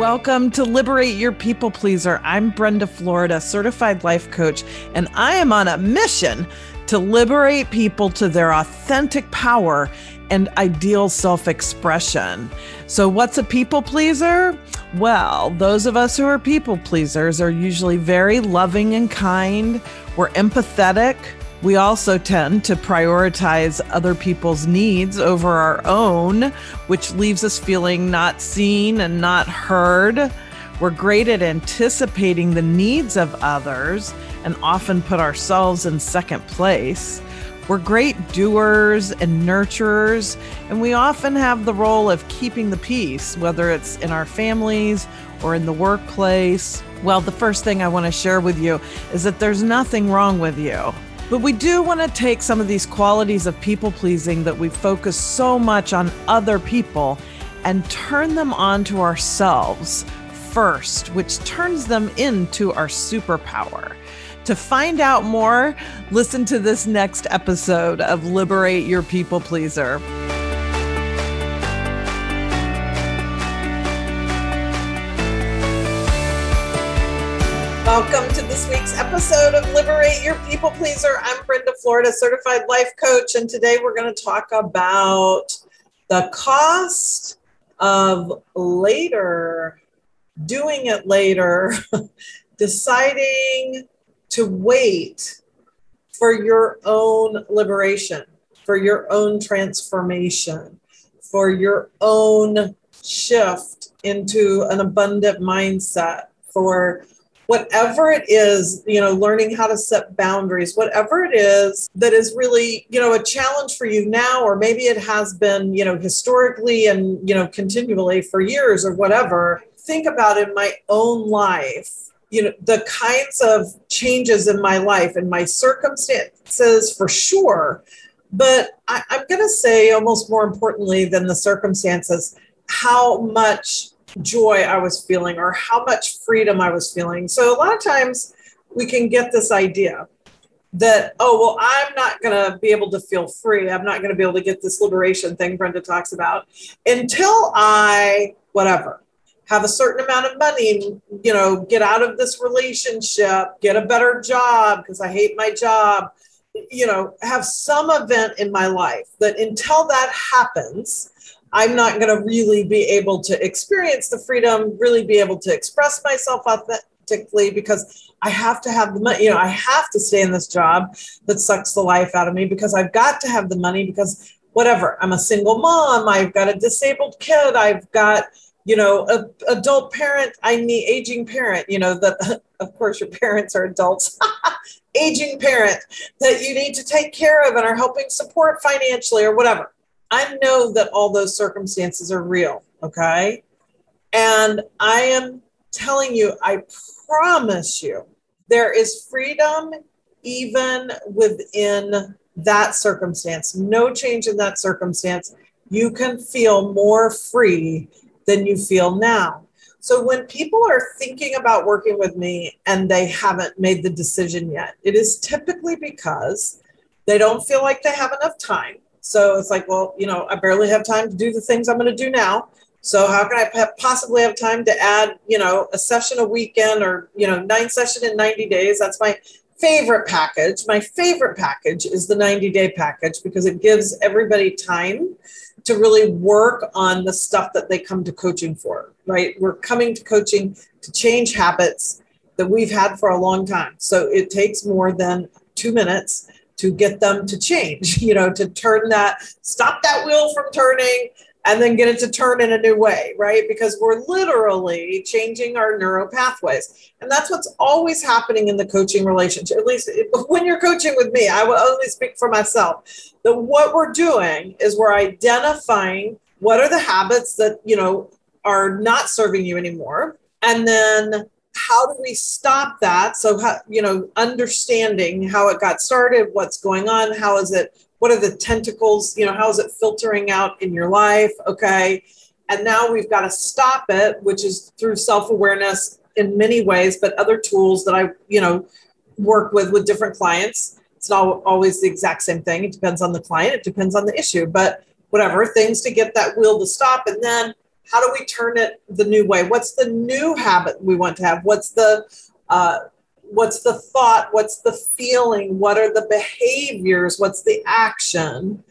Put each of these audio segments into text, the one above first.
Welcome to Liberate Your People Pleaser. I'm Brenda Florida, certified life coach, and I am on a mission to liberate people to their authentic power and ideal self expression. So, what's a people pleaser? Well, those of us who are people pleasers are usually very loving and kind, we're empathetic. We also tend to prioritize other people's needs over our own, which leaves us feeling not seen and not heard. We're great at anticipating the needs of others and often put ourselves in second place. We're great doers and nurturers, and we often have the role of keeping the peace, whether it's in our families or in the workplace. Well, the first thing I want to share with you is that there's nothing wrong with you. But we do want to take some of these qualities of people pleasing that we focus so much on other people and turn them on to ourselves first, which turns them into our superpower. To find out more, listen to this next episode of Liberate Your People Pleaser. Welcome to this week's episode of Liberate Your People Pleaser. I'm Brenda Florida, certified life coach, and today we're going to talk about the cost of later, doing it later, deciding to wait for your own liberation, for your own transformation, for your own shift into an abundant mindset, for whatever it is, you know, learning how to set boundaries, whatever it is that is really, you know, a challenge for you now, or maybe it has been, you know, historically and, you know, continually for years or whatever. Think about in my own life you know the kinds of changes in my life and my circumstances for sure but I, am going to say almost more importantly than the circumstances how much joy i was feeling or how much freedom i was feeling. So a lot of times we can get this idea that oh well i'm not going to be able to feel free. I'm not going to be able to get this liberation thing brenda talks about until i whatever have a certain amount of money, you know, get out of this relationship, get a better job because I hate my job, you know, have some event in my life that until that happens, I'm not going to really be able to experience the freedom, really be able to express myself authentically because I have to have the money, you know, I have to stay in this job that sucks the life out of me because I've got to have the money because whatever, I'm a single mom, I've got a disabled kid, I've got, you know, a, adult parent, I need aging parent, you know, that of course your parents are adults, aging parent that you need to take care of and are helping support financially or whatever. I know that all those circumstances are real, okay? And I am telling you, I promise you, there is freedom even within that circumstance. No change in that circumstance. You can feel more free than you feel now. So when people are thinking about working with me and they haven't made the decision yet, it is typically because they don't feel like they have enough time. So it's like, well, you know, I barely have time to do the things I'm going to do now. So how can I possibly have time to add, you know, a session a weekend or, you know, nine session in 90 days? That's my favorite package. My favorite package is the 90 day package because it gives everybody time to really work on the stuff that they come to coaching for, right? We're coming to coaching to change habits that we've had for a long time. So it takes more than two minutes to get them to change, you know, to turn that, stop that wheel from turning and then get it to turn in a new way, right? Because we're literally changing our neural pathways. And that's what's always happening in the coaching relationship. At least when you're coaching with me, I will only speak for myself. That what we're doing is we're identifying what are the habits that, you know, are not serving you anymore. And then how do we stop that? So, how, you know, understanding how it got started, what's going on, how is it what are the tentacles you know how is it filtering out in your life? Okay. And now we've got to stop it which is through self-awareness in many ways but other tools that i you know work with with different clients. It's not always the exact same thing. It depends on the client. It depends on the issue. But whatever things to get that wheel to stop. And then how do we turn it the new way? What's the new habit we want to have? What's the uh, what's the thought? What's the feeling? What are the behaviors? What's the action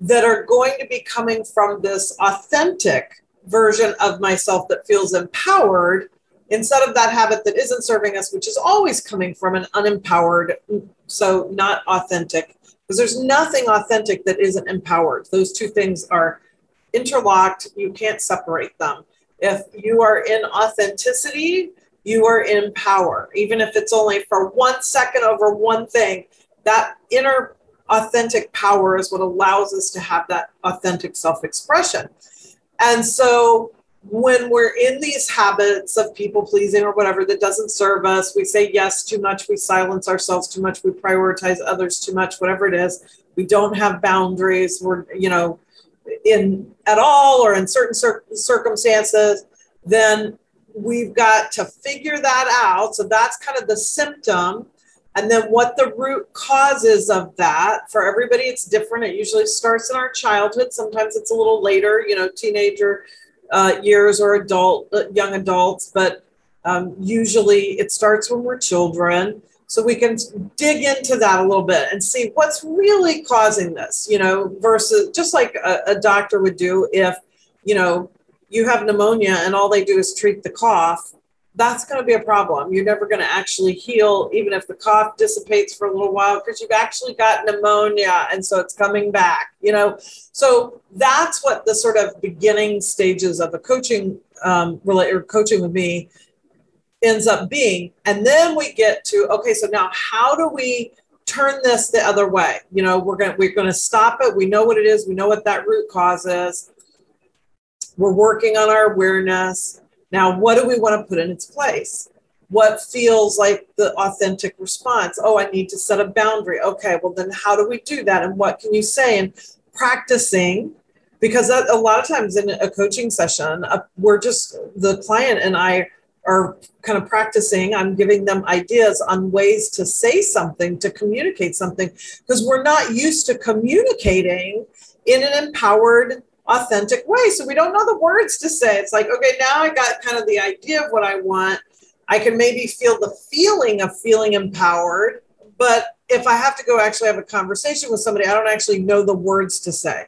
that are going to be coming from this authentic version of myself that feels empowered instead of that habit that isn't serving us which is always coming from an unempowered so not authentic? Because there's nothing authentic that isn't empowered. Those two things are interlocked you can't separate them if you are in authenticity you are in power, even if it's only for one second over one thing. That inner authentic power is what allows us to have that authentic self expression. And so when we're in these habits of people pleasing or whatever that doesn't serve us, we say yes too much, we silence ourselves too much, we prioritize others too much, whatever it is, we don't have boundaries, we're, you know, in at all or in certain cir- circumstances, then we've got to figure that out. So that's kind of the symptom. And then what the root causes of that for everybody, it's different. It usually starts in our childhood. Sometimes it's a little later, you know, teenager uh, years or adult, uh, young adults, but um, usually it starts when we're children. So we can dig into that a little bit and see what's really causing this, you know, versus just like a, a doctor would do if, you know, you have pneumonia and all they do is treat the cough, that's going to be a problem. You're never going to actually heal, even if the cough dissipates for a little while, because you've actually got pneumonia. And so it's coming back, you know? So that's what the sort of beginning stages of a coaching um, or coaching with me ends up being. And then we get to, okay, so now how do we turn this the other way? You know, we're to, we're going to stop it. We know what it is. We know what that root cause is we're working on our awareness. Now, what do we want to put in its place? What feels like the authentic response? Oh, I need to set a boundary. Okay, well, then how do we do that? And what can you say? And practicing, because a lot of times in a coaching session, uh, we're just the client and I are kind of practicing. I'm giving them ideas on ways to say something, to communicate something, because we're not used to communicating in an empowered authentic way. So we don't know the words to say. It's like, okay, now I got kind of the idea of what I want. I can maybe feel the feeling of feeling empowered, but if I have to go actually have a conversation with somebody, I don't actually know the words to say.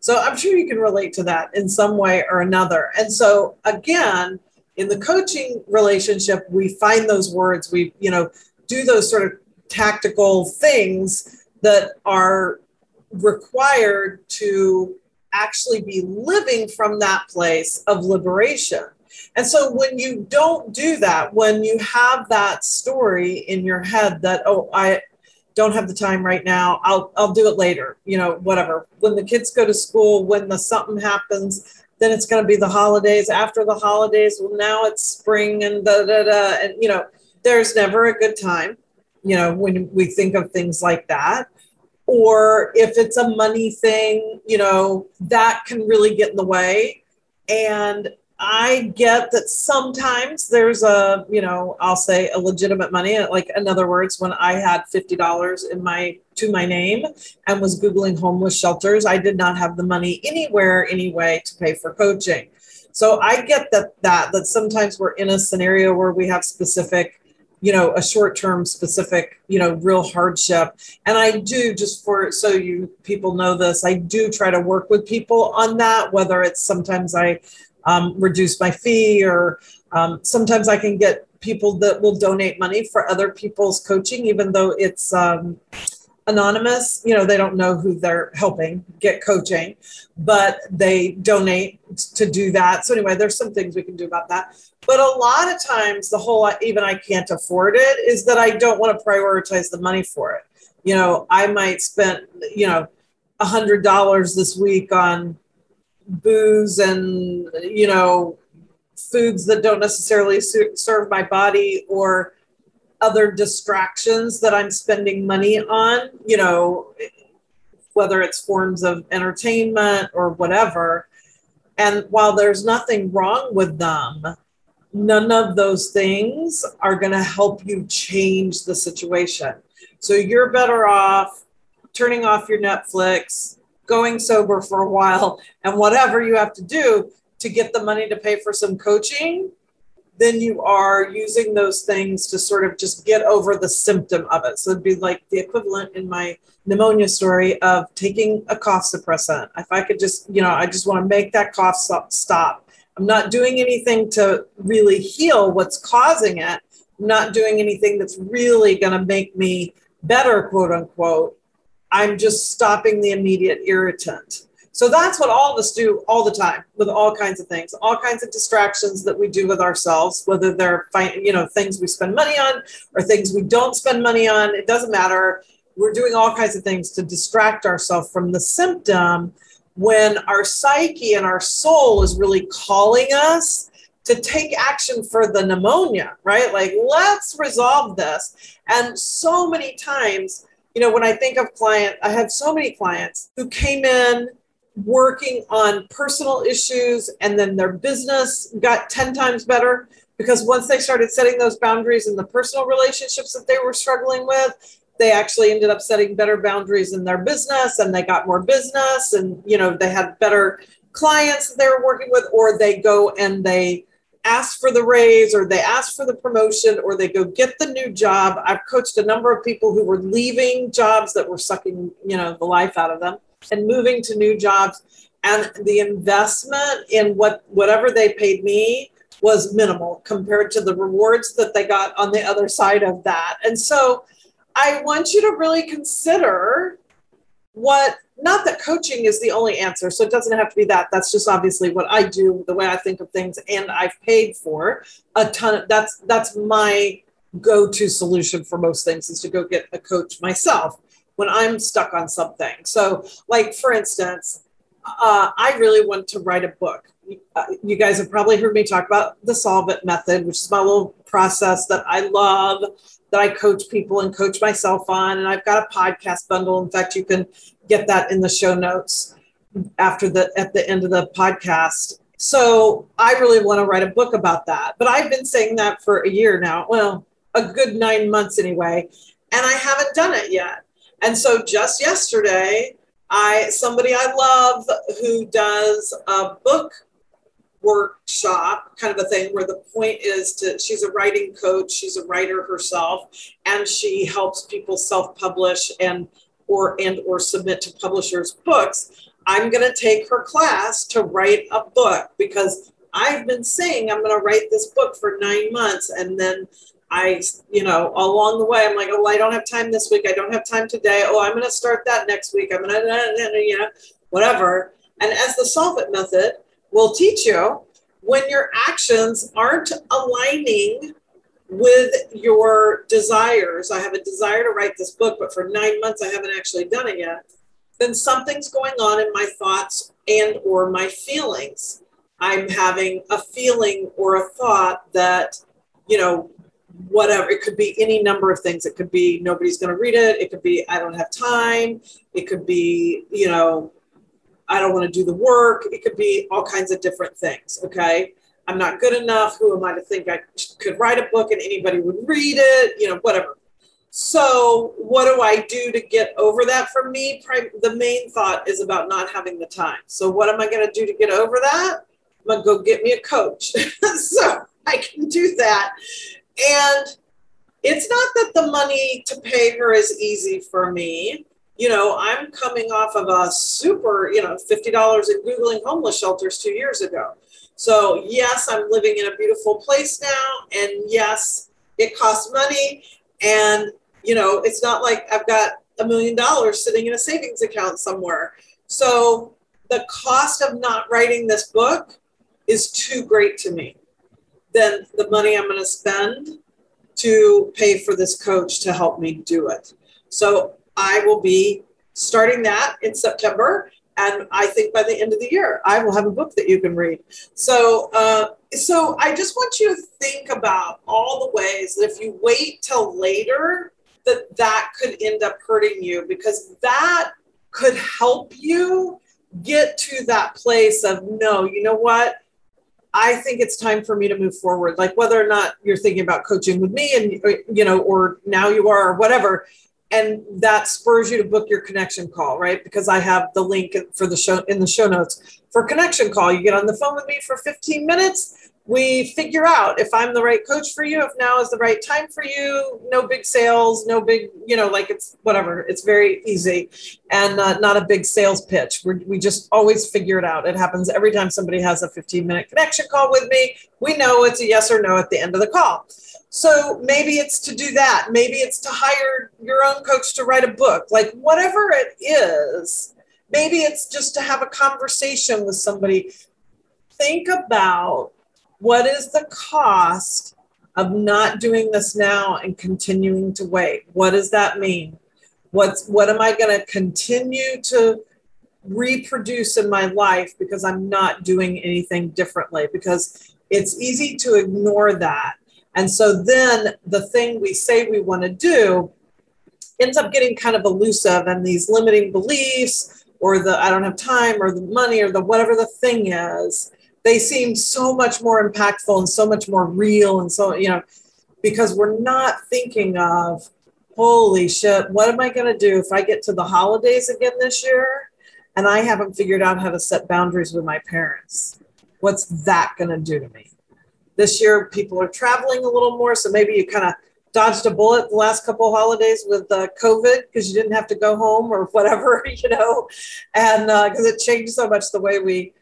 So I'm sure you can relate to that in some way or another. And so again, in the coaching relationship, we find those words, we, you know, do those sort of tactical things that are required to actually be living from that place of liberation. And so when you don't do that, when you have that story in your head that, oh, I don't have the time right now, I'll, I'll do it later, you know, whatever. When the kids go to school, when the something happens, then it's going to be the holidays. After the holidays, well, now it's spring and da da da. And, you know, there's never a good time, you know, when we think of things like that or if it's a money thing, you know, that can really get in the way. And I get that sometimes there's a, you know, I'll say a legitimate money. Like in other words, when I had fifty dollars in my to my name and was googling homeless shelters, I did not have the money anywhere anyway to pay for coaching. So I get that that that sometimes we're in a scenario where we have specific you know a short term specific you know real hardship and i do just for so you people know this i do try to work with people on that whether it's sometimes i um, reduce my fee or um, sometimes i can get people that will donate money for other people's coaching even though it's um, anonymous. You know they don't know who they're helping get coaching but they donate to do that. So anyway there's some things we can do about that. But a lot of times, the whole even I can't afford it is that I don't want to prioritize the money for it. You know, I might spend, you know, a hundred dollars this week on booze and, you know, foods that don't necessarily serve my body or other distractions that I'm spending money on, you know, whether it's forms of entertainment or whatever. And while there's nothing wrong with them, none of those things are going to help you change the situation. So you're better off turning off your Netflix, going sober for a while, and whatever you have to do to get the money to pay for some coaching then you are using those things to sort of just get over the symptom of it. So it'd be like the equivalent in my pneumonia story of taking a cough suppressant. If I could just, you know, I just want to make that cough stop. I'm not doing anything to really heal what's causing it. I'm not doing anything that's really going to make me better, quote unquote. I'm just stopping the immediate irritant. So that's what all of us do all the time with all kinds of things, all kinds of distractions that we do with ourselves, whether they're you know things we spend money on or things we don't spend money on. It doesn't matter. We're doing all kinds of things to distract ourselves from the symptom when our psyche and our soul is really calling us to take action for the pneumonia, right? Like, let's resolve this. And so many times, you know, when I think of client, I have so many clients who came in working on personal issues and then their business got 10 times better because once they started setting those boundaries in the personal relationships that they were struggling with they actually ended up setting better boundaries in their business and they got more business and you know they had better clients that they were working with or they go and they ask for the raise or they ask for the promotion or they go get the new job. I've coached a number of people who were leaving jobs that were sucking you know the life out of them and moving to new jobs. And the investment in what whatever they paid me was minimal compared to the rewards that they got on the other side of that. And so i want you to really consider what not that coaching is the only answer so it doesn't have to be that that's just obviously what i do the way i think of things and i've paid for a ton of that's that's my go-to solution for most things is to go get a coach myself when I'm stuck on something. So, like for instance, uh, I really want to write a book. Uh, you guys have probably heard me talk about the Solve It method, which is my little process that I love, that I coach people and coach myself on. And I've got a podcast bundle. In fact, you can get that in the show notes after the at the end of the podcast. So I really want to write a book about that. But I've been saying that for a year now. Well, a good nine months anyway, and I haven't done it yet. And so just yesterday, I somebody I love who does a book workshop kind of a thing where the point is to she's a writing coach she's a writer herself and she helps people self-publish and or and or submit to publishers books i'm going to take her class to write a book because i've been saying i'm going to write this book for nine months and then I, you know, along the way, I'm like, oh, I don't have time this week. I don't have time today. Oh, I'm going to start that next week. I'm going to, you know, whatever. And as the solve it method will teach you, when your actions aren't aligning with your desires, I have a desire to write this book, but for nine months I haven't actually done it yet, then something's going on in my thoughts and or my feelings. I'm having a feeling or a thought that, you know, whatever it could be any number of things. It could be nobody's going to read it. It could be i don't have time. It could be you know i don't want to do the work. It could be all kinds of different things okay? I'm not good enough. Who am i to think i could write a book and anybody would read it? You know whatever. So what do i do to get over that for me? The main thought is about not having the time. So what am i going to do to get over that? I'm going to go get me a coach. So i can do that. And it's not that the money to pay her is easy for me. You know, I'm coming off of a super, you know, $50 in Googling homeless shelters two years ago. So, yes, I'm living in a beautiful place now. And yes, it costs money. And, you know, it's not like I've got a million dollars sitting in a savings account somewhere. So, the cost of not writing this book is too great to me than the money I'm going to spend to pay for this coach to help me do it. So I will be starting that in September. And I think by the end of the year, I will have a book that you can read. So, uh, so I just want you to think about all the ways that if you wait till later, that that could end up hurting you because that could help you get to that place of no, you know what? I think it's time for me to move forward. Like whether or not you're thinking about coaching with me and, you know, or now you are, or whatever, and that spurs you to book your connection call, right? Because I have the link for the show in the show notes for connection call. You get on the phone with me for 15 minutes we figure out if I'm the right coach for you, if now is the right time for you. No big sales, no big, you know, like it's whatever. It's very easy and uh, not a big sales pitch. We're, we just always figure it out. It happens every time somebody has a 15 minute connection call with me. We know it's a yes or no at the end of the call. So maybe it's to do that. Maybe it's to hire your own coach to write a book, like whatever it is. Maybe it's just to have a conversation with somebody. Think about what is the cost of not doing this now and continuing to wait? What does that mean? What's what am I going to continue to reproduce in my life because I'm not doing anything differently? Because it's easy to ignore that. And so then the thing we say we want to do ends up getting kind of elusive and these limiting beliefs or the I don't have time or the money or the whatever the thing is they seem so much more impactful and so much more real and so you know because we're not thinking of holy shit what am i going to do if i get to the holidays again this year? And i haven't figured out how to set boundaries with my parents. What's that going to do to me? This year people are traveling a little more so maybe you kind of dodged a bullet the last couple of holidays with uh, covid because you didn't have to go home or whatever you know? And because uh, it changed so much the way we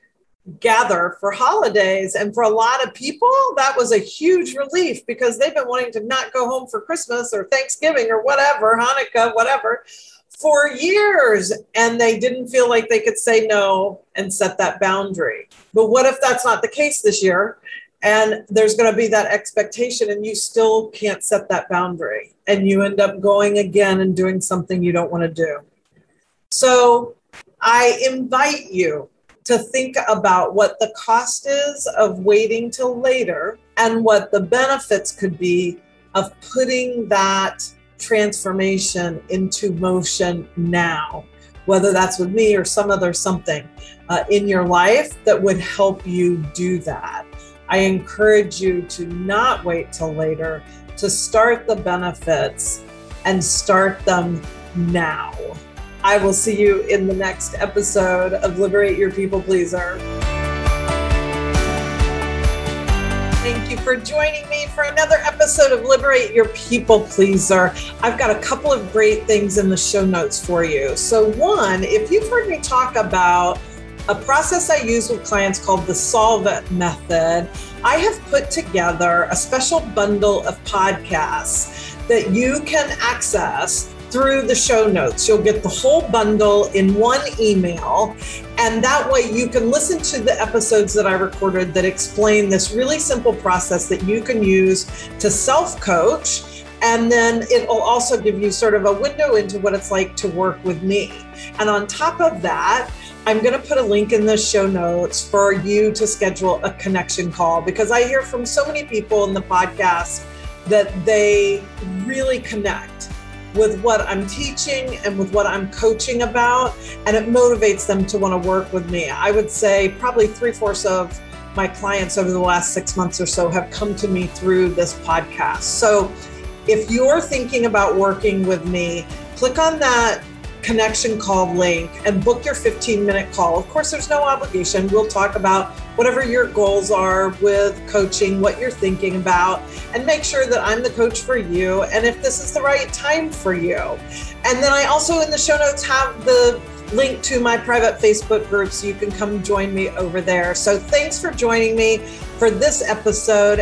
gather for holidays. And for a lot of people, that was a huge relief because they've been wanting to not go home for Christmas or Thanksgiving or whatever, Hanukkah, whatever, for years. And they didn't feel like they could say no and set that boundary. But what if that's not the case this year? And there's going to be that expectation, and you still can't set that boundary. And you end up going again and doing something you don't want to do. So I invite you to think about what the cost is of waiting till later and what the benefits could be of putting that transformation into motion now, whether that's with me or some other something uh, in your life that would help you do that. I encourage you to not wait till later, to start the benefits and start them now. I will see you in the next episode of Liberate Your People Pleaser. Thank you for joining me for another episode of Liberate Your People Pleaser. I've got a couple of great things in the show notes for you. So, one, if you've heard me talk about a process I use with clients called the Solve It method, I have put together a special bundle of podcasts that you can access through the show notes. You'll get the whole bundle in one email. And that way you can listen to the episodes that I recorded that explain this really simple process that you can use to self coach. And then it will also give you sort of a window into what it's like to work with me. And on top of that, I'm going to put a link in the show notes for you to schedule a connection call because I hear from so many people in the podcast that they really connect with what I'm teaching and with what I'm coaching about, and it motivates them to want to work with me. I would say probably three fourths of my clients over the last six months or so have come to me through this podcast. So if you're thinking about working with me, click on that connection call link and book your 15 minute call. Of course, there's no obligation. We'll talk about whatever your goals are with coaching, what you're thinking about, and make sure that I'm the coach for you and if this is the right time for you. And then I also in the show notes have the link to my private Facebook group so you can come join me over there. So thanks for joining me for this episode.